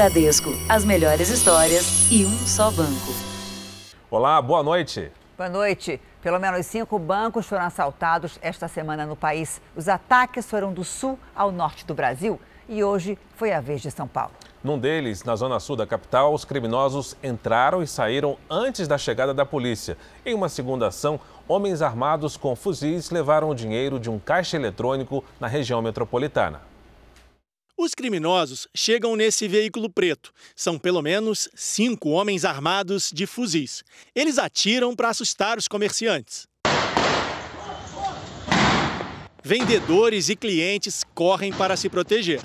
Bradesco, as melhores histórias e um só banco. Olá, boa noite. Boa noite. Pelo menos cinco bancos foram assaltados esta semana no país. Os ataques foram do sul ao norte do Brasil e hoje foi a vez de São Paulo. Num deles, na zona sul da capital, os criminosos entraram e saíram antes da chegada da polícia. Em uma segunda ação, homens armados com fuzis levaram o dinheiro de um caixa eletrônico na região metropolitana. Os criminosos chegam nesse veículo preto. São pelo menos cinco homens armados de fuzis. Eles atiram para assustar os comerciantes. Vendedores e clientes correm para se proteger.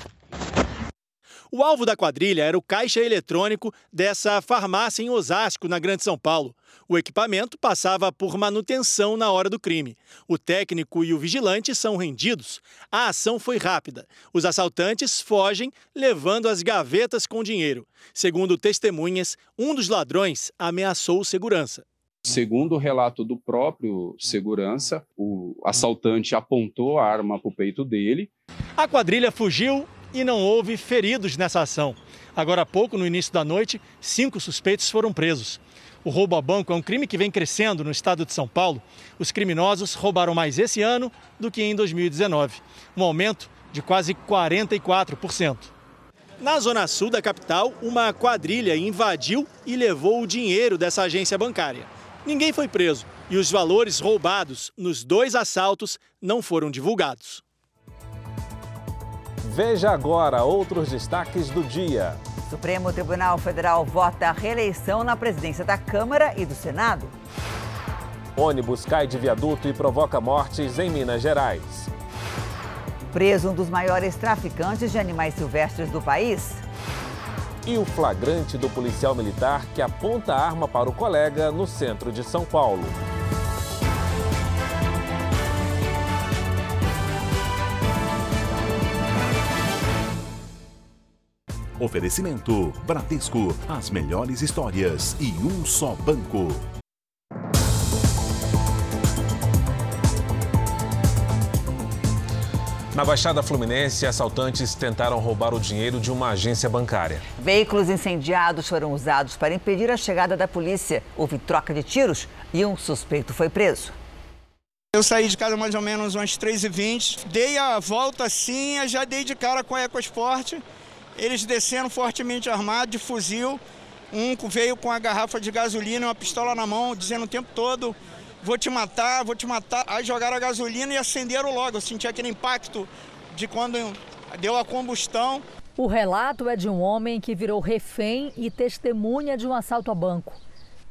O alvo da quadrilha era o caixa eletrônico dessa farmácia em Osasco, na Grande São Paulo. O equipamento passava por manutenção na hora do crime. O técnico e o vigilante são rendidos. A ação foi rápida. Os assaltantes fogem, levando as gavetas com dinheiro. Segundo testemunhas, um dos ladrões ameaçou o segurança. Segundo o relato do próprio segurança, o assaltante apontou a arma para o peito dele. A quadrilha fugiu e não houve feridos nessa ação. Agora há pouco, no início da noite, cinco suspeitos foram presos. O roubo a banco é um crime que vem crescendo no estado de São Paulo. Os criminosos roubaram mais esse ano do que em 2019, um aumento de quase 44%. Na zona sul da capital, uma quadrilha invadiu e levou o dinheiro dessa agência bancária. Ninguém foi preso e os valores roubados nos dois assaltos não foram divulgados. Veja agora outros destaques do dia. Supremo Tribunal Federal vota a reeleição na presidência da Câmara e do Senado. Ônibus cai de viaduto e provoca mortes em Minas Gerais. Preso um dos maiores traficantes de animais silvestres do país. E o flagrante do policial militar que aponta a arma para o colega no centro de São Paulo. Oferecimento: Bradesco, as melhores histórias e um só banco. Na Baixada Fluminense, assaltantes tentaram roubar o dinheiro de uma agência bancária. Veículos incendiados foram usados para impedir a chegada da polícia. Houve troca de tiros e um suspeito foi preso. Eu saí de casa mais ou menos umas 3h20, dei a volta assim, já dei de cara com a EcoSport eles descendo fortemente armados, de fuzil. Um veio com a garrafa de gasolina e uma pistola na mão, dizendo o tempo todo: vou te matar, vou te matar. Aí jogaram a gasolina e acenderam logo. Eu senti aquele impacto de quando deu a combustão. O relato é de um homem que virou refém e testemunha de um assalto a banco.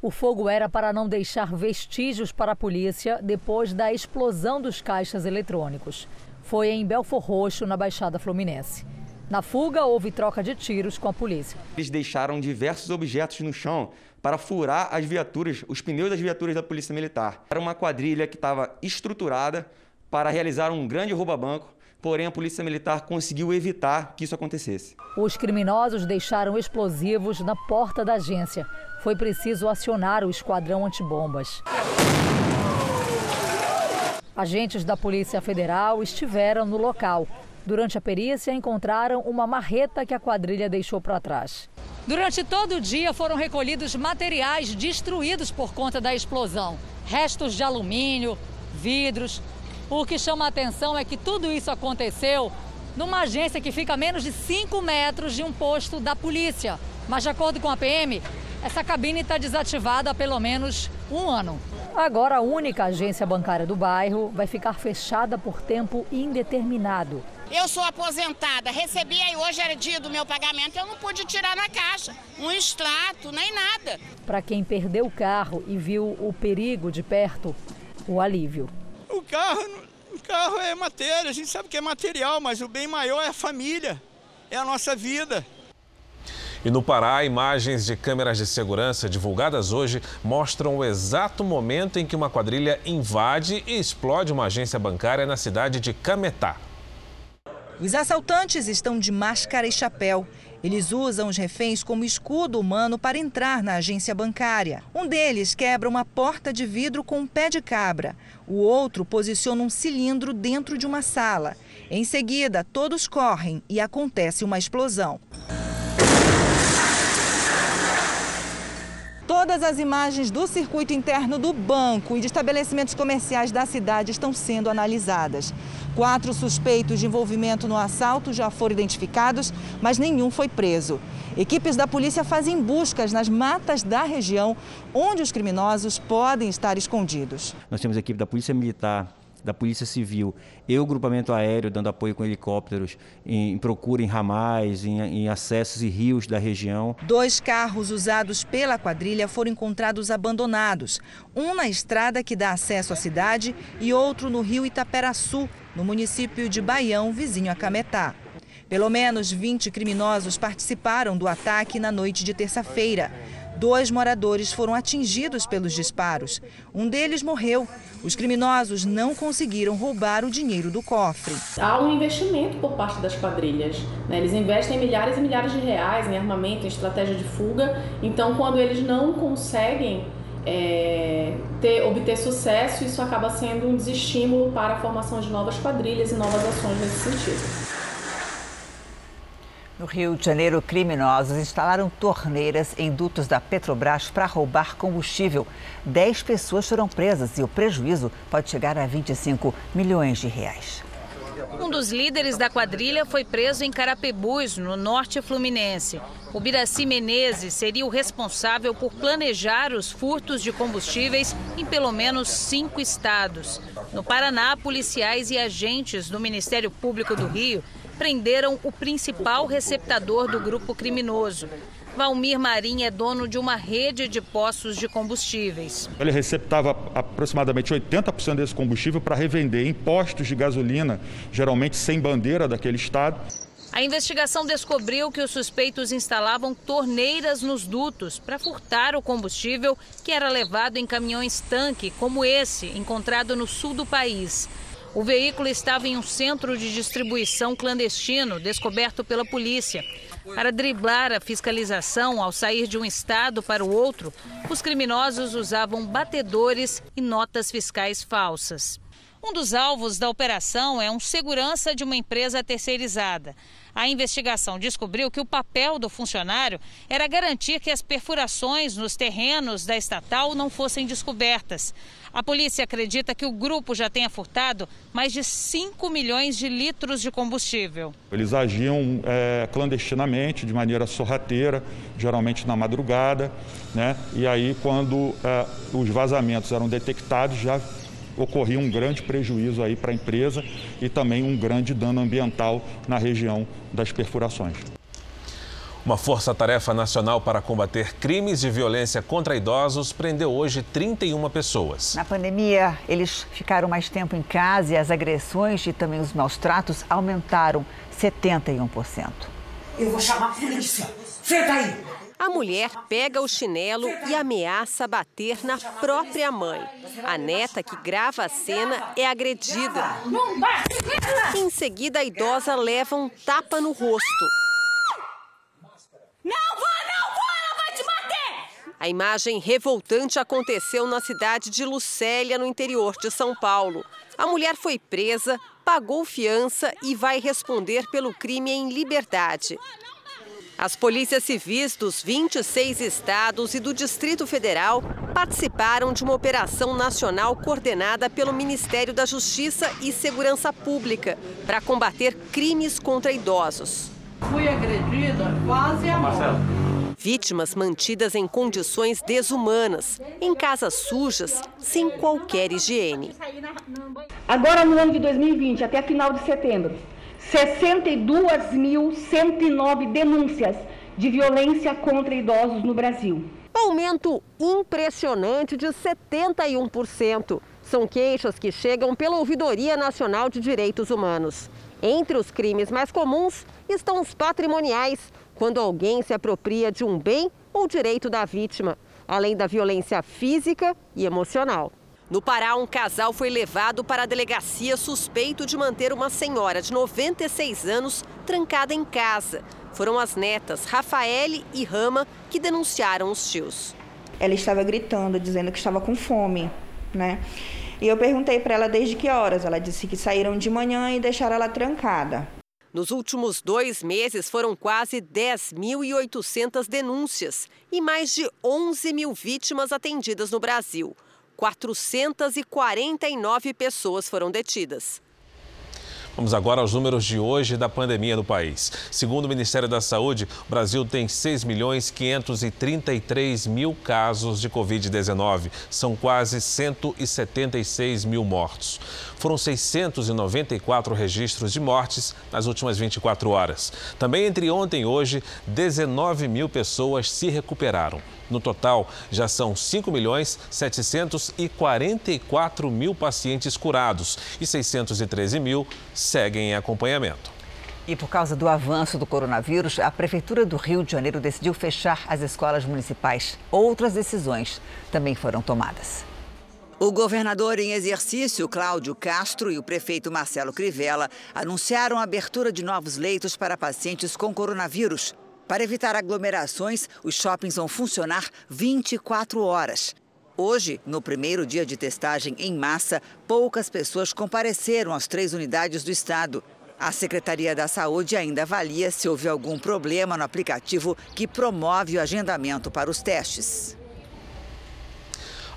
O fogo era para não deixar vestígios para a polícia depois da explosão dos caixas eletrônicos. Foi em Belfor Roxo, na Baixada Fluminense. Na fuga, houve troca de tiros com a polícia. Eles deixaram diversos objetos no chão para furar as viaturas, os pneus das viaturas da Polícia Militar. Era uma quadrilha que estava estruturada para realizar um grande rouba-banco, porém a Polícia Militar conseguiu evitar que isso acontecesse. Os criminosos deixaram explosivos na porta da agência. Foi preciso acionar o esquadrão antibombas. Agentes da Polícia Federal estiveram no local. Durante a perícia, encontraram uma marreta que a quadrilha deixou para trás. Durante todo o dia foram recolhidos materiais destruídos por conta da explosão: restos de alumínio, vidros. O que chama a atenção é que tudo isso aconteceu numa agência que fica a menos de 5 metros de um posto da polícia. Mas, de acordo com a PM, essa cabine está desativada há pelo menos um ano. Agora, a única agência bancária do bairro vai ficar fechada por tempo indeterminado. Eu sou aposentada, recebi aí hoje era dia do meu pagamento, eu não pude tirar na caixa, um extrato, nem nada. Para quem perdeu o carro e viu o perigo de perto, o alívio. O carro, o carro é matéria, a gente sabe que é material, mas o bem maior é a família, é a nossa vida. E no Pará, imagens de câmeras de segurança divulgadas hoje mostram o exato momento em que uma quadrilha invade e explode uma agência bancária na cidade de Cametá. Os assaltantes estão de máscara e chapéu. Eles usam os reféns como escudo humano para entrar na agência bancária. Um deles quebra uma porta de vidro com um pé de cabra. O outro posiciona um cilindro dentro de uma sala. Em seguida, todos correm e acontece uma explosão. Todas as imagens do circuito interno do banco e de estabelecimentos comerciais da cidade estão sendo analisadas. Quatro suspeitos de envolvimento no assalto já foram identificados, mas nenhum foi preso. Equipes da polícia fazem buscas nas matas da região onde os criminosos podem estar escondidos. Nós temos a equipe da Polícia Militar da Polícia Civil e o grupamento aéreo dando apoio com helicópteros em, em procura em ramais, em, em acessos e rios da região. Dois carros usados pela quadrilha foram encontrados abandonados, um na estrada que dá acesso à cidade e outro no rio Itaperaçu, no município de Baião, vizinho a Cametá. Pelo menos 20 criminosos participaram do ataque na noite de terça-feira. Dois moradores foram atingidos pelos disparos. Um deles morreu. Os criminosos não conseguiram roubar o dinheiro do cofre. Há um investimento por parte das quadrilhas. Né? Eles investem milhares e milhares de reais em armamento, em estratégia de fuga. Então, quando eles não conseguem é, ter, obter sucesso, isso acaba sendo um desestímulo para a formação de novas quadrilhas e novas ações nesse sentido. No Rio de Janeiro, criminosos instalaram torneiras em dutos da Petrobras para roubar combustível. Dez pessoas foram presas e o prejuízo pode chegar a 25 milhões de reais. Um dos líderes da quadrilha foi preso em Carapebus, no norte fluminense. O Biraci Menezes seria o responsável por planejar os furtos de combustíveis em pelo menos cinco estados. No Paraná, policiais e agentes do Ministério Público do Rio prenderam o principal receptador do grupo criminoso. Valmir Marim é dono de uma rede de postos de combustíveis. Ele receptava aproximadamente 80% desse combustível para revender em postos de gasolina, geralmente sem bandeira daquele estado. A investigação descobriu que os suspeitos instalavam torneiras nos dutos para furtar o combustível que era levado em caminhões-tanque, como esse, encontrado no sul do país. O veículo estava em um centro de distribuição clandestino descoberto pela polícia. Para driblar a fiscalização ao sair de um estado para o outro, os criminosos usavam batedores e notas fiscais falsas. Um dos alvos da operação é um segurança de uma empresa terceirizada. A investigação descobriu que o papel do funcionário era garantir que as perfurações nos terrenos da estatal não fossem descobertas. A polícia acredita que o grupo já tenha furtado mais de 5 milhões de litros de combustível. Eles agiam é, clandestinamente, de maneira sorrateira, geralmente na madrugada, né? e aí quando é, os vazamentos eram detectados já ocorria um grande prejuízo aí para a empresa e também um grande dano ambiental na região das perfurações. Uma força-tarefa nacional para combater crimes de violência contra idosos prendeu hoje 31 pessoas. Na pandemia, eles ficaram mais tempo em casa e as agressões e também os maus tratos aumentaram 71%. Eu vou chamar a polícia. Senta aí! A mulher pega o chinelo e ameaça bater na própria mãe. A neta, que grava a cena, é agredida. Em seguida, a idosa leva um tapa no rosto. Não vou, não vou, ela vai te bater! A imagem revoltante aconteceu na cidade de Lucélia, no interior de São Paulo. A mulher foi presa, pagou fiança e vai responder pelo crime em liberdade. As polícias civis dos 26 estados e do Distrito Federal participaram de uma operação nacional coordenada pelo Ministério da Justiça e Segurança Pública para combater crimes contra idosos. Fui agredida quase a morte. Vítimas mantidas em condições desumanas, em casas sujas, sem qualquer higiene. Agora, no ano de 2020, até final de setembro, 62.109 denúncias de violência contra idosos no Brasil. Aumento impressionante de 71%. São queixas que chegam pela Ouvidoria Nacional de Direitos Humanos. Entre os crimes mais comuns estão os patrimoniais, quando alguém se apropria de um bem ou direito da vítima, além da violência física e emocional. No Pará, um casal foi levado para a delegacia suspeito de manter uma senhora de 96 anos trancada em casa. Foram as netas Rafaele e Rama que denunciaram os tios. Ela estava gritando, dizendo que estava com fome, né? E eu perguntei para ela desde que horas. Ela disse que saíram de manhã e deixaram ela trancada. Nos últimos dois meses, foram quase 10.800 denúncias e mais de 11 mil vítimas atendidas no Brasil. 449 pessoas foram detidas. Vamos agora aos números de hoje da pandemia no país. Segundo o Ministério da Saúde, o Brasil tem 6 milhões 533 mil casos de Covid-19. São quase 176 mil mortos. Foram 694 registros de mortes nas últimas 24 horas. Também entre ontem e hoje, 19 mil pessoas se recuperaram. No total, já são 5 milhões 744 mil pacientes curados e 613 mil seguem em acompanhamento. E por causa do avanço do coronavírus, a Prefeitura do Rio de Janeiro decidiu fechar as escolas municipais. Outras decisões também foram tomadas. O governador em exercício, Cláudio Castro, e o prefeito Marcelo Crivella anunciaram a abertura de novos leitos para pacientes com coronavírus. Para evitar aglomerações, os shoppings vão funcionar 24 horas. Hoje, no primeiro dia de testagem em massa, poucas pessoas compareceram às três unidades do estado. A Secretaria da Saúde ainda avalia se houve algum problema no aplicativo que promove o agendamento para os testes.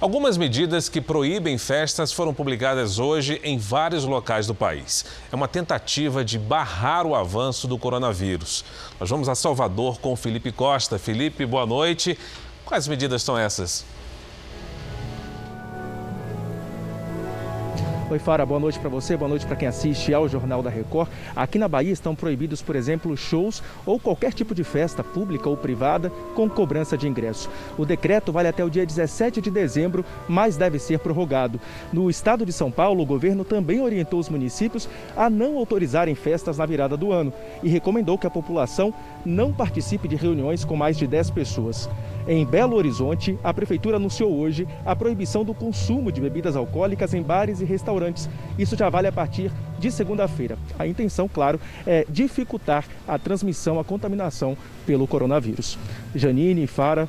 Algumas medidas que proíbem festas foram publicadas hoje em vários locais do país. É uma tentativa de barrar o avanço do coronavírus. Nós vamos a Salvador com Felipe Costa. Felipe, boa noite. Quais medidas são essas? Oi, Fara, boa noite para você, boa noite para quem assiste ao Jornal da Record. Aqui na Bahia estão proibidos, por exemplo, shows ou qualquer tipo de festa pública ou privada com cobrança de ingresso. O decreto vale até o dia 17 de dezembro, mas deve ser prorrogado. No estado de São Paulo, o governo também orientou os municípios a não autorizarem festas na virada do ano e recomendou que a população não participe de reuniões com mais de 10 pessoas. Em Belo Horizonte, a prefeitura anunciou hoje a proibição do consumo de bebidas alcoólicas em bares e restaurantes. Isso já vale a partir de segunda-feira. A intenção, claro, é dificultar a transmissão, a contaminação pelo coronavírus. Janine, Fara,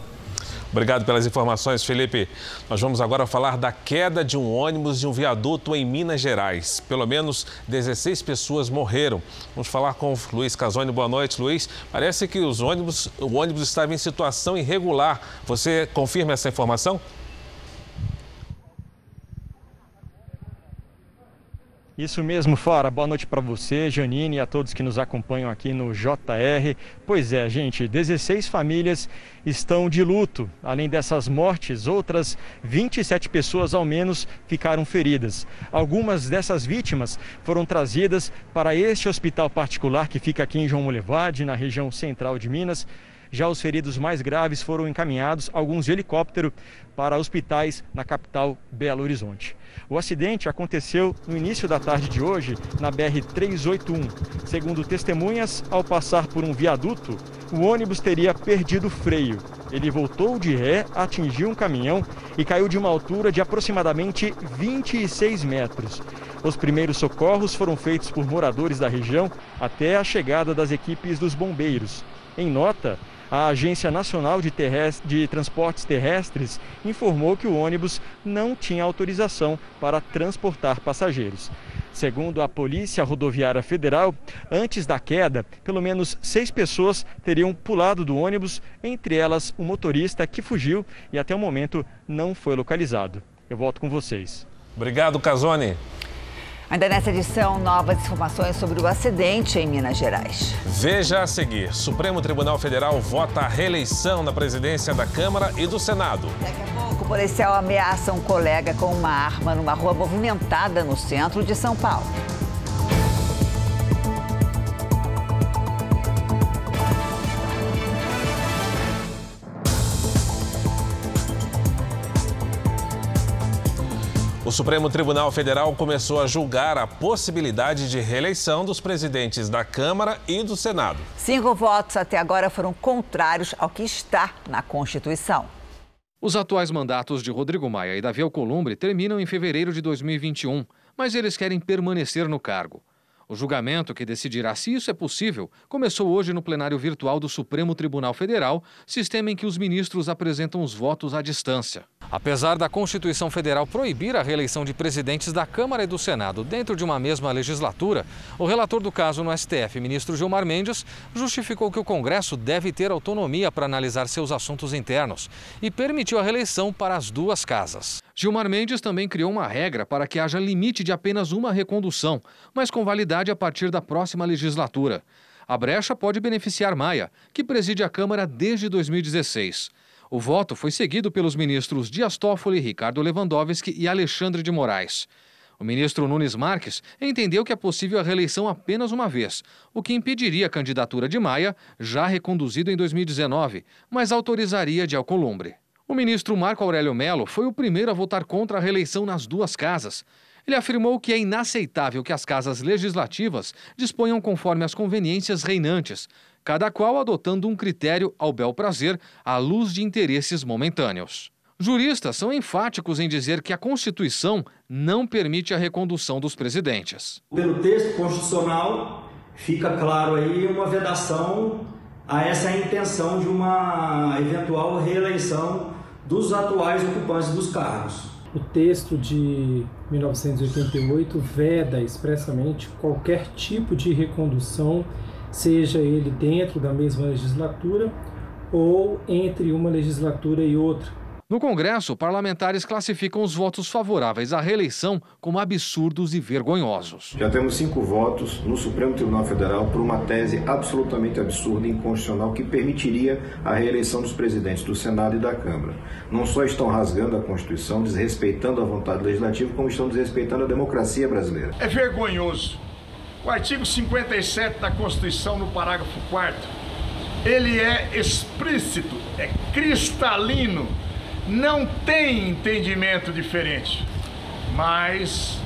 Obrigado pelas informações, Felipe. Nós vamos agora falar da queda de um ônibus de um viaduto em Minas Gerais. Pelo menos 16 pessoas morreram. Vamos falar com o Luiz Casoni. Boa noite, Luiz. Parece que os ônibus, o ônibus estava em situação irregular. Você confirma essa informação? Isso mesmo, Fara. Boa noite para você, Janine e a todos que nos acompanham aqui no JR. Pois é, gente, 16 famílias estão de luto. Além dessas mortes, outras 27 pessoas ao menos ficaram feridas. Algumas dessas vítimas foram trazidas para este hospital particular que fica aqui em João Molevade, na região central de Minas. Já os feridos mais graves foram encaminhados, alguns de helicóptero, para hospitais na capital Belo Horizonte. O acidente aconteceu no início da tarde de hoje na BR-381. Segundo testemunhas, ao passar por um viaduto, o ônibus teria perdido freio. Ele voltou de ré, atingiu um caminhão e caiu de uma altura de aproximadamente 26 metros. Os primeiros socorros foram feitos por moradores da região até a chegada das equipes dos bombeiros. Em nota, a Agência Nacional de, de, Transportes Terrestres informou que o ônibus não tinha autorização para transportar passageiros. Segundo a Polícia Rodoviária Federal, antes da queda, pelo menos seis pessoas teriam pulado do ônibus, entre elas o motorista que fugiu e até o momento não foi localizado. Eu volto com vocês. Obrigado, Casone. Ainda nessa edição, novas informações sobre o acidente em Minas Gerais. Veja a seguir: Supremo Tribunal Federal vota a reeleição na presidência da Câmara e do Senado. Daqui a pouco, o policial ameaça um colega com uma arma numa rua movimentada no centro de São Paulo. Supremo Tribunal Federal começou a julgar a possibilidade de reeleição dos presidentes da Câmara e do Senado. Cinco votos até agora foram contrários ao que está na Constituição. Os atuais mandatos de Rodrigo Maia e Davi Alcolumbre terminam em fevereiro de 2021, mas eles querem permanecer no cargo. O julgamento que decidirá se isso é possível começou hoje no plenário virtual do Supremo Tribunal Federal, sistema em que os ministros apresentam os votos à distância. Apesar da Constituição Federal proibir a reeleição de presidentes da Câmara e do Senado dentro de uma mesma legislatura, o relator do caso no STF, ministro Gilmar Mendes, justificou que o Congresso deve ter autonomia para analisar seus assuntos internos e permitiu a reeleição para as duas casas. Gilmar Mendes também criou uma regra para que haja limite de apenas uma recondução, mas com validade a partir da próxima legislatura. A brecha pode beneficiar Maia, que preside a Câmara desde 2016. O voto foi seguido pelos ministros Dias Toffoli, Ricardo Lewandowski e Alexandre de Moraes. O ministro Nunes Marques entendeu que é possível a reeleição apenas uma vez, o que impediria a candidatura de Maia, já reconduzido em 2019, mas autorizaria de Alcolumbre. O ministro Marco Aurélio Melo foi o primeiro a votar contra a reeleição nas duas casas. Ele afirmou que é inaceitável que as casas legislativas disponham conforme as conveniências reinantes, cada qual adotando um critério ao bel prazer à luz de interesses momentâneos. Juristas são enfáticos em dizer que a Constituição não permite a recondução dos presidentes. Pelo texto constitucional, fica claro aí uma vedação a essa intenção de uma eventual reeleição dos atuais ocupantes dos cargos. O texto de 1988 veda expressamente qualquer tipo de recondução seja ele dentro da mesma legislatura ou entre uma legislatura e outra. No Congresso, parlamentares classificam os votos favoráveis à reeleição como absurdos e vergonhosos. Já temos cinco votos no Supremo Tribunal Federal por uma tese absolutamente absurda e inconstitucional que permitiria a reeleição dos presidentes do Senado e da Câmara. Não só estão rasgando a Constituição, desrespeitando a vontade legislativa, como estão desrespeitando a democracia brasileira. É vergonhoso o artigo 57 da Constituição, no parágrafo 4 ele é explícito, é cristalino, não tem entendimento diferente. Mas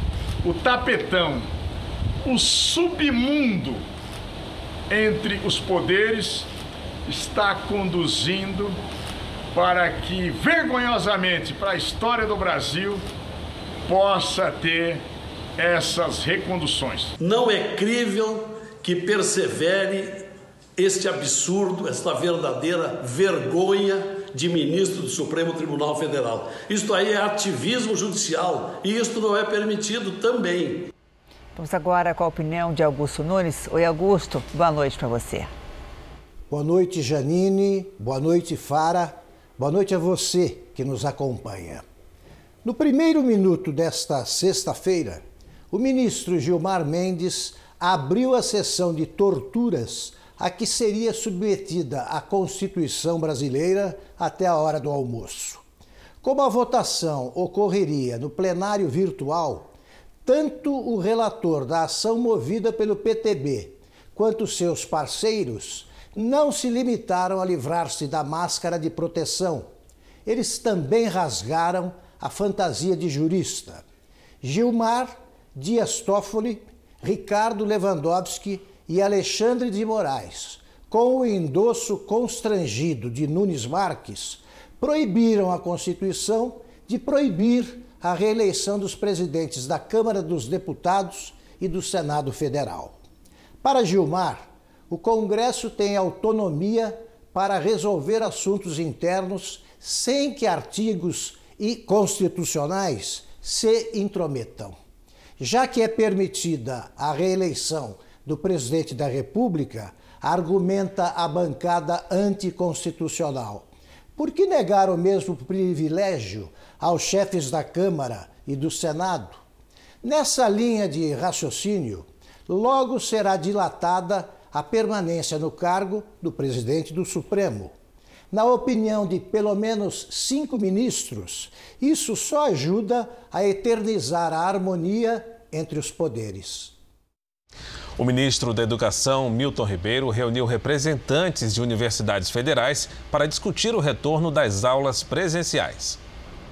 o tapetão, o submundo entre os poderes está conduzindo para que vergonhosamente para a história do Brasil possa ter essas reconduções. Não é crível que persevere este absurdo, esta verdadeira vergonha de ministro do Supremo Tribunal Federal. Isto aí é ativismo judicial e isto não é permitido também. Vamos agora com a opinião de Augusto Nunes. Oi, Augusto, boa noite para você. Boa noite, Janine. Boa noite, Fara. Boa noite a você que nos acompanha. No primeiro minuto desta sexta-feira, o ministro Gilmar Mendes abriu a sessão de torturas a que seria submetida a Constituição brasileira até a hora do almoço. Como a votação ocorreria no plenário virtual, tanto o relator da ação movida pelo PTB quanto seus parceiros não se limitaram a livrar-se da máscara de proteção. Eles também rasgaram a fantasia de jurista. Gilmar Dias Toffoli, Ricardo Lewandowski e Alexandre de Moraes, com o endosso constrangido de Nunes Marques, proibiram a Constituição de proibir a reeleição dos presidentes da Câmara dos Deputados e do Senado Federal. Para Gilmar, o Congresso tem autonomia para resolver assuntos internos sem que artigos e constitucionais se intrometam. Já que é permitida a reeleição do presidente da República, argumenta a bancada anticonstitucional. Por que negar o mesmo privilégio aos chefes da Câmara e do Senado? Nessa linha de raciocínio, logo será dilatada a permanência no cargo do presidente do Supremo. Na opinião de pelo menos cinco ministros, isso só ajuda a eternizar a harmonia entre os poderes. O ministro da Educação, Milton Ribeiro, reuniu representantes de universidades federais para discutir o retorno das aulas presenciais.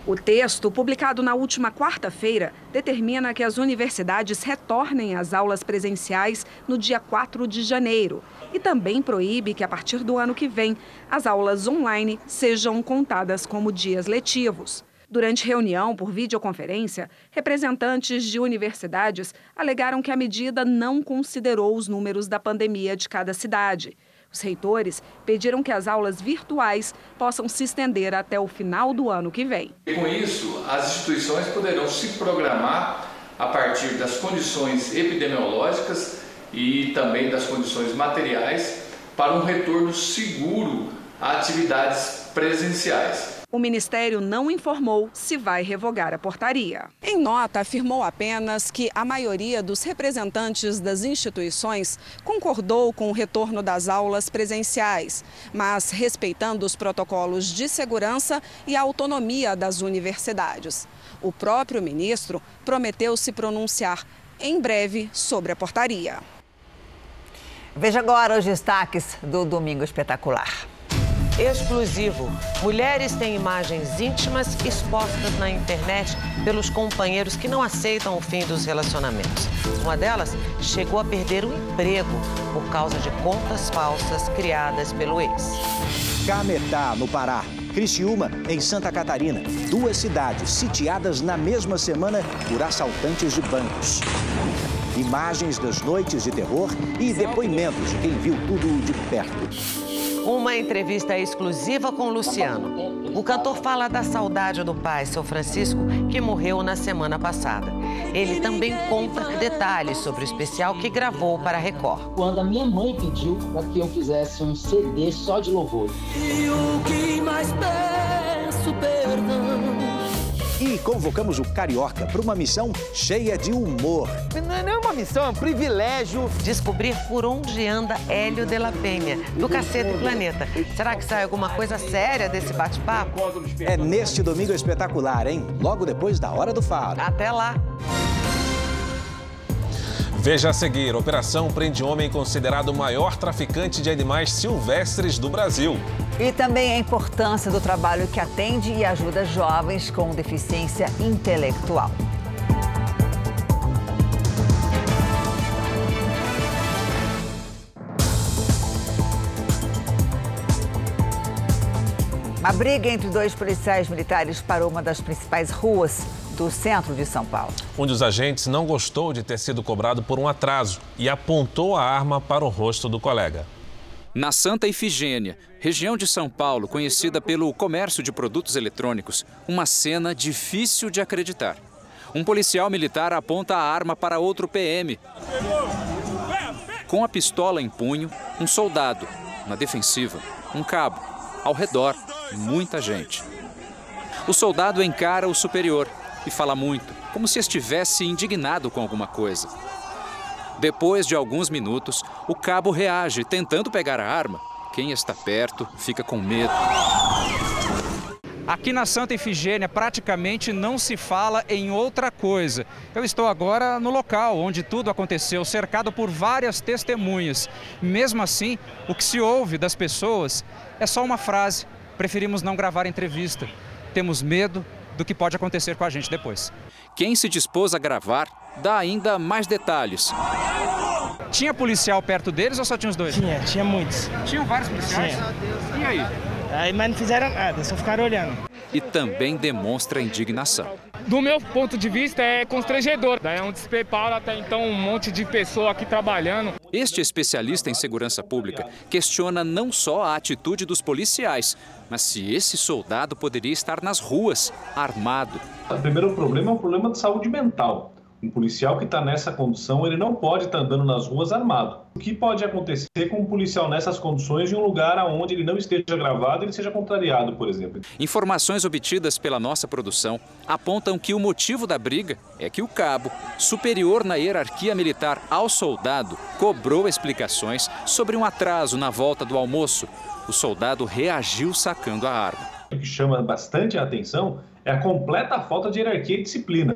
O texto, publicado na última quarta-feira, determina que as universidades retornem às aulas presenciais no dia 4 de janeiro e também proíbe que, a partir do ano que vem, as aulas online sejam contadas como dias letivos. Durante reunião por videoconferência, representantes de universidades alegaram que a medida não considerou os números da pandemia de cada cidade. Os reitores pediram que as aulas virtuais possam se estender até o final do ano que vem. Com isso, as instituições poderão se programar a partir das condições epidemiológicas e também das condições materiais para um retorno seguro a atividades presenciais. O Ministério não informou se vai revogar a portaria. Em nota, afirmou apenas que a maioria dos representantes das instituições concordou com o retorno das aulas presenciais, mas respeitando os protocolos de segurança e a autonomia das universidades. O próprio ministro prometeu se pronunciar em breve sobre a portaria. Veja agora os destaques do Domingo Espetacular. Exclusivo. Mulheres têm imagens íntimas expostas na internet pelos companheiros que não aceitam o fim dos relacionamentos. Uma delas chegou a perder o emprego por causa de contas falsas criadas pelo ex. Cametá, no Pará. Criciúma, em Santa Catarina. Duas cidades sitiadas na mesma semana por assaltantes de bancos. Imagens das noites de terror e depoimentos de quem viu tudo de perto. Uma entrevista exclusiva com Luciano. O cantor fala da saudade do pai, seu Francisco, que morreu na semana passada. Ele também conta detalhes sobre o especial que gravou para a Record. Quando a minha mãe pediu para que eu fizesse um CD só de louvor. E o que mais peço perdão e convocamos o Carioca para uma missão cheia de humor. Não é uma missão, é um privilégio. Descobrir por onde anda Hélio de la Penha, do Cacete Planeta. Será que sai alguma coisa séria desse bate-papo? É neste domingo espetacular, hein? Logo depois da Hora do Faro. Até lá! Veja a seguir: operação prende homem considerado o maior traficante de animais silvestres do Brasil. E também a importância do trabalho que atende e ajuda jovens com deficiência intelectual. A briga entre dois policiais militares parou uma das principais ruas do centro de São Paulo. Um dos agentes não gostou de ter sido cobrado por um atraso e apontou a arma para o rosto do colega. Na Santa Ifigênia, região de São Paulo conhecida pelo comércio de produtos eletrônicos, uma cena difícil de acreditar. Um policial militar aponta a arma para outro PM. Com a pistola em punho, um soldado, na defensiva, um cabo, ao redor, muita gente. O soldado encara o superior, e fala muito, como se estivesse indignado com alguma coisa. Depois de alguns minutos, o cabo reage, tentando pegar a arma. Quem está perto fica com medo. Aqui na Santa Efigênia praticamente não se fala em outra coisa. Eu estou agora no local onde tudo aconteceu, cercado por várias testemunhas. Mesmo assim, o que se ouve das pessoas é só uma frase: preferimos não gravar entrevista. Temos medo do que pode acontecer com a gente depois. Quem se dispôs a gravar dá ainda mais detalhes. Tinha policial perto deles ou só tinha os dois? Tinha, tinha muitos. Tinham vários policiais? Tinha. E aí? Aí, mas não fizeram nada, só ficaram olhando. E também demonstra indignação. Do meu ponto de vista, é constrangedor. É um despreparo até então, um monte de pessoa aqui trabalhando. Este especialista em segurança pública questiona não só a atitude dos policiais, mas se esse soldado poderia estar nas ruas, armado. O primeiro problema é um problema de saúde mental. Um policial que está nessa condição, ele não pode estar tá andando nas ruas armado. O que pode acontecer com um policial nessas condições em um lugar onde ele não esteja gravado, ele seja contrariado, por exemplo? Informações obtidas pela nossa produção apontam que o motivo da briga é que o cabo, superior na hierarquia militar ao soldado, cobrou explicações sobre um atraso na volta do almoço. O soldado reagiu sacando a arma. O que chama bastante a atenção é a completa falta de hierarquia e disciplina.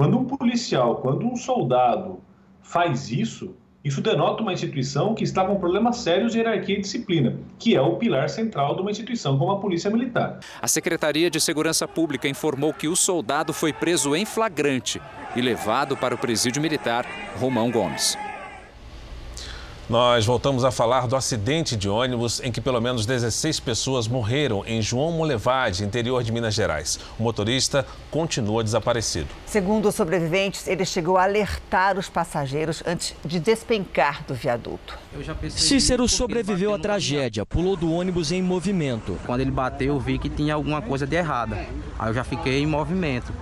Quando um policial, quando um soldado faz isso, isso denota uma instituição que está com problemas sérios de hierarquia e disciplina, que é o pilar central de uma instituição como a Polícia Militar. A Secretaria de Segurança Pública informou que o soldado foi preso em flagrante e levado para o presídio militar Romão Gomes. Nós voltamos a falar do acidente de ônibus em que pelo menos 16 pessoas morreram em João Molevade, interior de Minas Gerais. O motorista continua desaparecido. Segundo os sobreviventes, ele chegou a alertar os passageiros antes de despencar do viaduto. Cícero sobreviveu à tragédia, pulou do ônibus em movimento. Quando ele bateu, eu vi que tinha alguma coisa de errada. Aí eu já fiquei em movimento.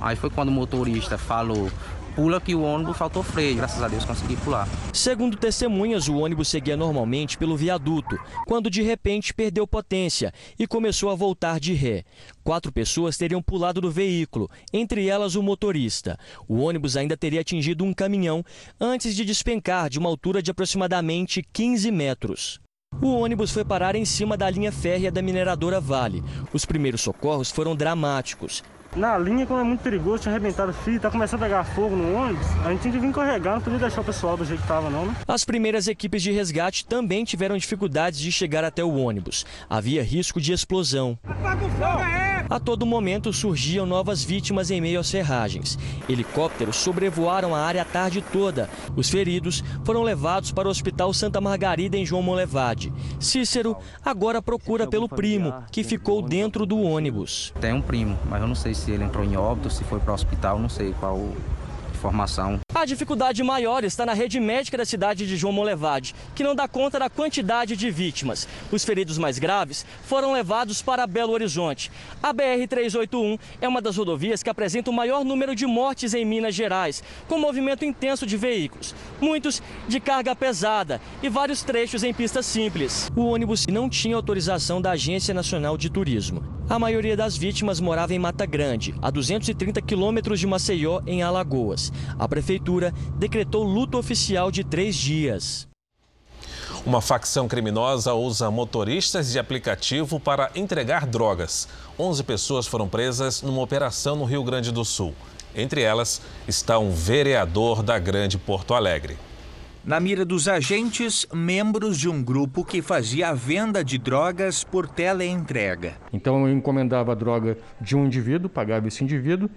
Aí foi quando o motorista falou: pula que o ônibus faltou freio. Graças a Deus consegui pular. Segundo testemunhas, o ônibus seguia normalmente pelo viaduto, quando de repente perdeu potência e começou a voltar de ré. Quatro pessoas teriam pulado do veículo, entre elas o motorista. O ônibus ainda teria atingido um caminhão antes de despencar de uma altura de aproximadamente 15 metros. O ônibus foi parar em cima da linha férrea da mineradora Vale. Os primeiros socorros foram dramáticos. Na linha, como é muito perigoso, tinha arrebentado o fio, tá começando a pegar fogo no ônibus, a gente tinha que vir carregar, não podia deixar o pessoal do jeito que tava não, né? As primeiras equipes de resgate também tiveram dificuldades de chegar até o ônibus. Havia risco de explosão. A todo momento surgiam novas vítimas em meio às ferragens. Helicópteros sobrevoaram a área a tarde toda. Os feridos foram levados para o Hospital Santa Margarida em João Molevade. Cícero agora procura pelo primo, que ficou dentro do ônibus. Tem um primo, mas eu não sei se ele entrou em óbito, se foi para o hospital, não sei qual informação. A dificuldade maior está na rede médica da cidade de João Molevade, que não dá conta da quantidade de vítimas. Os feridos mais graves foram levados para Belo Horizonte. A BR-381 é uma das rodovias que apresenta o maior número de mortes em Minas Gerais, com movimento intenso de veículos, muitos de carga pesada e vários trechos em pista simples. O ônibus não tinha autorização da Agência Nacional de Turismo. A maioria das vítimas morava em Mata Grande, a 230 quilômetros de Maceió, em Alagoas. A prefeitura decretou luto oficial de três dias. Uma facção criminosa usa motoristas de aplicativo para entregar drogas. 11 pessoas foram presas numa operação no Rio Grande do Sul. Entre elas está um vereador da Grande Porto Alegre. Na mira dos agentes, membros de um grupo que fazia a venda de drogas por teleentrega. Então eu encomendava a droga de um indivíduo, pagava esse indivíduo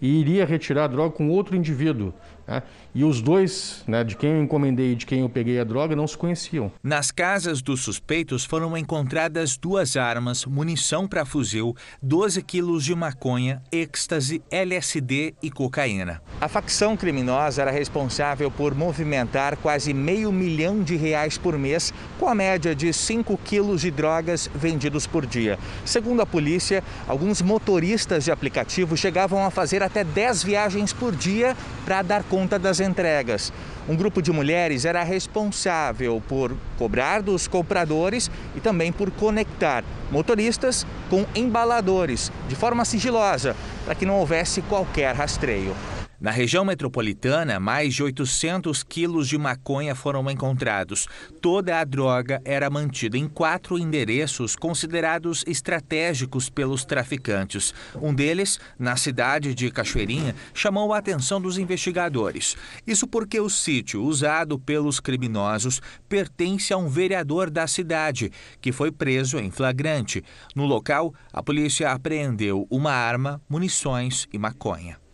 e iria retirar a droga com outro indivíduo. Né? E os dois, né, de quem eu encomendei e de quem eu peguei a droga, não se conheciam. Nas casas dos suspeitos foram encontradas duas armas, munição para fuzil, 12 quilos de maconha, êxtase, LSD e cocaína. A facção criminosa era responsável por movimentar quase meio milhão de reais por mês, com a média de 5 quilos de drogas vendidos por dia. Segundo a polícia, alguns motoristas de aplicativo chegavam a fazer até 10 viagens por dia para dar conta das entregas. Um grupo de mulheres era responsável por cobrar dos compradores e também por conectar motoristas com embaladores de forma sigilosa, para que não houvesse qualquer rastreio. Na região metropolitana, mais de 800 quilos de maconha foram encontrados. Toda a droga era mantida em quatro endereços considerados estratégicos pelos traficantes. Um deles, na cidade de Cachoeirinha, chamou a atenção dos investigadores. Isso porque o sítio usado pelos criminosos pertence a um vereador da cidade, que foi preso em flagrante. No local, a polícia apreendeu uma arma, munições e maconha.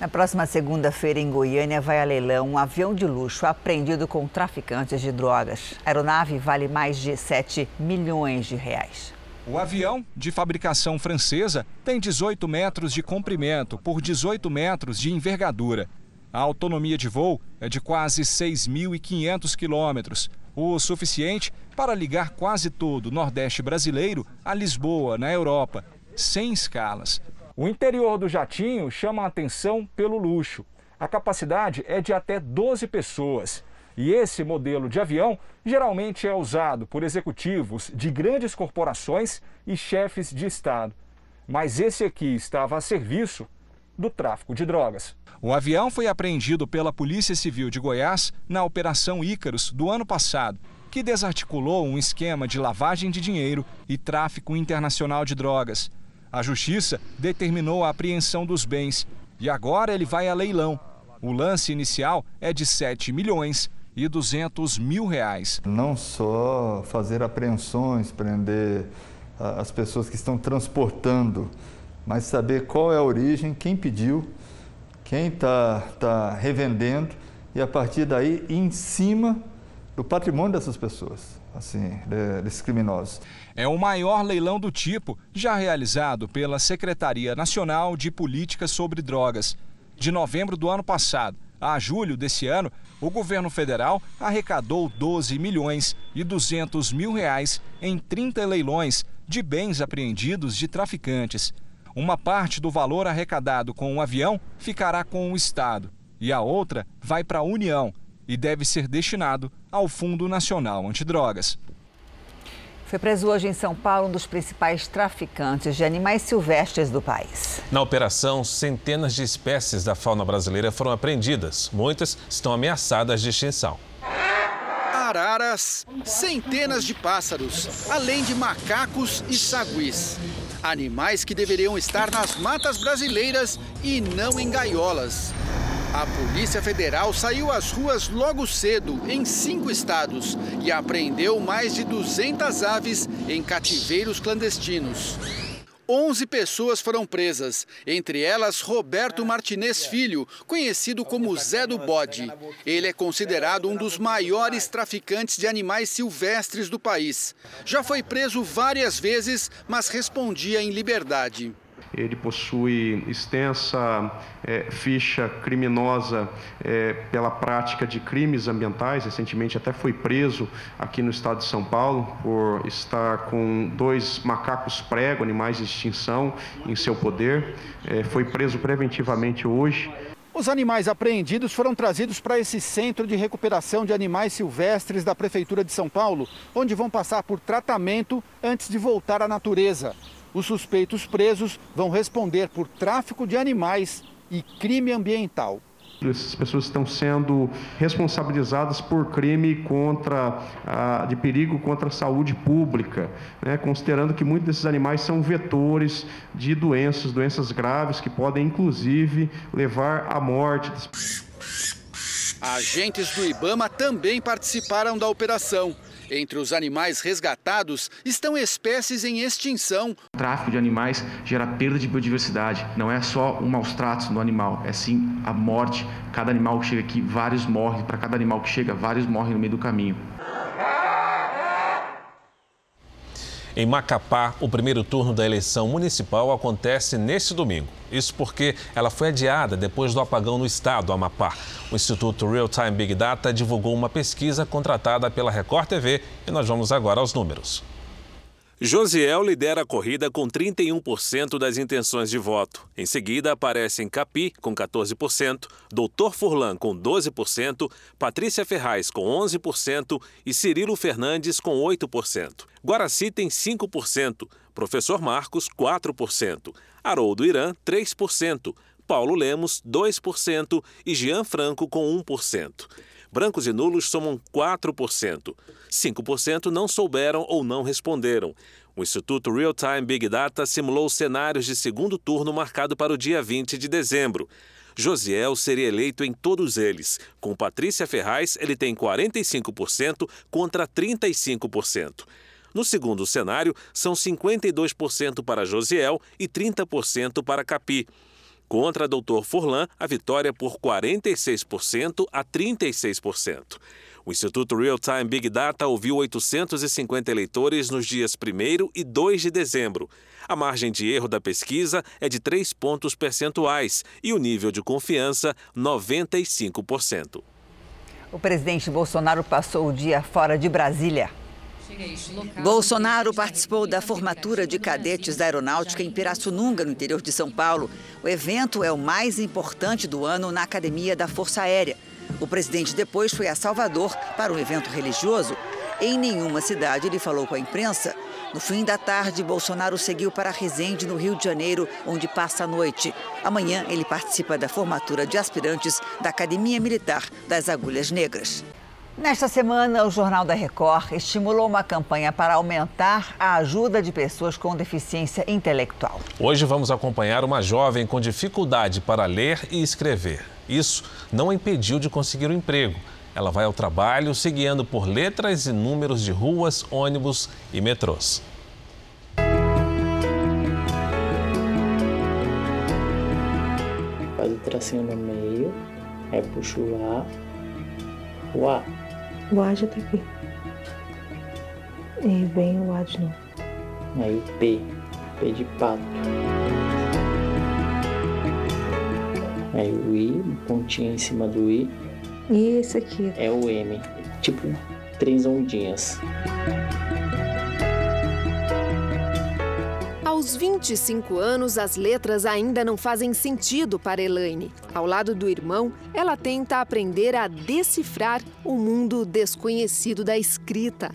Na próxima segunda-feira, em Goiânia, vai a leilão um avião de luxo apreendido com traficantes de drogas. A aeronave vale mais de 7 milhões de reais. O avião, de fabricação francesa, tem 18 metros de comprimento por 18 metros de envergadura. A autonomia de voo é de quase 6.500 quilômetros, o suficiente para ligar quase todo o Nordeste brasileiro a Lisboa, na Europa, sem escalas. O interior do jatinho chama a atenção pelo luxo. A capacidade é de até 12 pessoas. E esse modelo de avião geralmente é usado por executivos de grandes corporações e chefes de Estado. Mas esse aqui estava a serviço do tráfico de drogas. O avião foi apreendido pela Polícia Civil de Goiás na Operação Ícaros do ano passado, que desarticulou um esquema de lavagem de dinheiro e tráfico internacional de drogas. A justiça determinou a apreensão dos bens e agora ele vai a leilão. O lance inicial é de 7 milhões e 200 mil reais. Não só fazer apreensões, prender as pessoas que estão transportando, mas saber qual é a origem, quem pediu, quem está tá revendendo e a partir daí, em cima do patrimônio dessas pessoas, assim, desses criminosos. É o maior leilão do tipo já realizado pela Secretaria Nacional de Políticas sobre Drogas. De novembro do ano passado a julho desse ano, o governo federal arrecadou 12 milhões e 200 mil reais em 30 leilões de bens apreendidos de traficantes. Uma parte do valor arrecadado com o avião ficará com o Estado e a outra vai para a União e deve ser destinado ao Fundo Nacional Antidrogas. Foi preso hoje em São Paulo um dos principais traficantes de animais silvestres do país. Na operação, centenas de espécies da fauna brasileira foram apreendidas. Muitas estão ameaçadas de extinção. Araras, centenas de pássaros, além de macacos e saguis. Animais que deveriam estar nas matas brasileiras e não em gaiolas. A Polícia Federal saiu às ruas logo cedo, em cinco estados, e apreendeu mais de 200 aves em cativeiros clandestinos. 11 pessoas foram presas, entre elas Roberto Martinez Filho, conhecido como Zé do Bode. Ele é considerado um dos maiores traficantes de animais silvestres do país. Já foi preso várias vezes, mas respondia em liberdade. Ele possui extensa é, ficha criminosa é, pela prática de crimes ambientais. Recentemente até foi preso aqui no estado de São Paulo por estar com dois macacos prego, animais de extinção, em seu poder. É, foi preso preventivamente hoje. Os animais apreendidos foram trazidos para esse centro de recuperação de animais silvestres da Prefeitura de São Paulo, onde vão passar por tratamento antes de voltar à natureza. Os suspeitos presos vão responder por tráfico de animais e crime ambiental. Essas pessoas estão sendo responsabilizadas por crime contra, ah, de perigo contra a saúde pública, né? considerando que muitos desses animais são vetores de doenças, doenças graves que podem inclusive levar à morte. Agentes do IBAMA também participaram da operação. Entre os animais resgatados estão espécies em extinção. O tráfico de animais gera perda de biodiversidade. Não é só um maus tratos no animal, é sim a morte. Cada animal que chega aqui, vários morrem. Para cada animal que chega, vários morrem no meio do caminho. Em Macapá, o primeiro turno da eleição municipal acontece neste domingo. Isso porque ela foi adiada depois do apagão no estado, Amapá. O Instituto Real Time Big Data divulgou uma pesquisa contratada pela Record TV e nós vamos agora aos números. Josiel lidera a corrida com 31% das intenções de voto. Em seguida aparecem Capi, com 14%, Doutor Furlan, com 12%, Patrícia Ferraz, com 11% e Cirilo Fernandes, com 8%. Guaraci tem 5%, Professor Marcos, 4%, Haroldo Irã, 3%, Paulo Lemos, 2% e Jean Franco, com 1%. Brancos e nulos somam 4%. 5% não souberam ou não responderam. O Instituto Real Time Big Data simulou cenários de segundo turno marcado para o dia 20 de dezembro. Josiel seria eleito em todos eles. Com Patrícia Ferraz, ele tem 45% contra 35%. No segundo cenário, são 52% para Josiel e 30% para Capi. Contra Dr. Furlan, a vitória por 46% a 36%. O Instituto Real Time Big Data ouviu 850 eleitores nos dias 1 e 2 de dezembro. A margem de erro da pesquisa é de 3 pontos percentuais e o nível de confiança, 95%. O presidente Bolsonaro passou o dia fora de Brasília. Bolsonaro participou da formatura de cadetes da Aeronáutica em Pirassununga, no interior de São Paulo. O evento é o mais importante do ano na Academia da Força Aérea. O presidente depois foi a Salvador para um evento religioso. Em nenhuma cidade ele falou com a imprensa. No fim da tarde, Bolsonaro seguiu para Resende, no Rio de Janeiro, onde passa a noite. Amanhã ele participa da formatura de aspirantes da Academia Militar das Agulhas Negras. Nesta semana, o Jornal da Record estimulou uma campanha para aumentar a ajuda de pessoas com deficiência intelectual. Hoje vamos acompanhar uma jovem com dificuldade para ler e escrever. Isso não a impediu de conseguir um emprego. Ela vai ao trabalho se guiando por letras e números de ruas, ônibus e metrôs. Faz o tracinho no meio, aí puxa o A, o A O A já tá aqui. E vem o A de novo. Aí o P. P de pato. Aí o I, um pontinho em cima do I. E esse aqui? É o M. Tipo, três ondinhas. Aos 25 anos, as letras ainda não fazem sentido para Elaine. Ao lado do irmão, ela tenta aprender a decifrar o mundo desconhecido da escrita.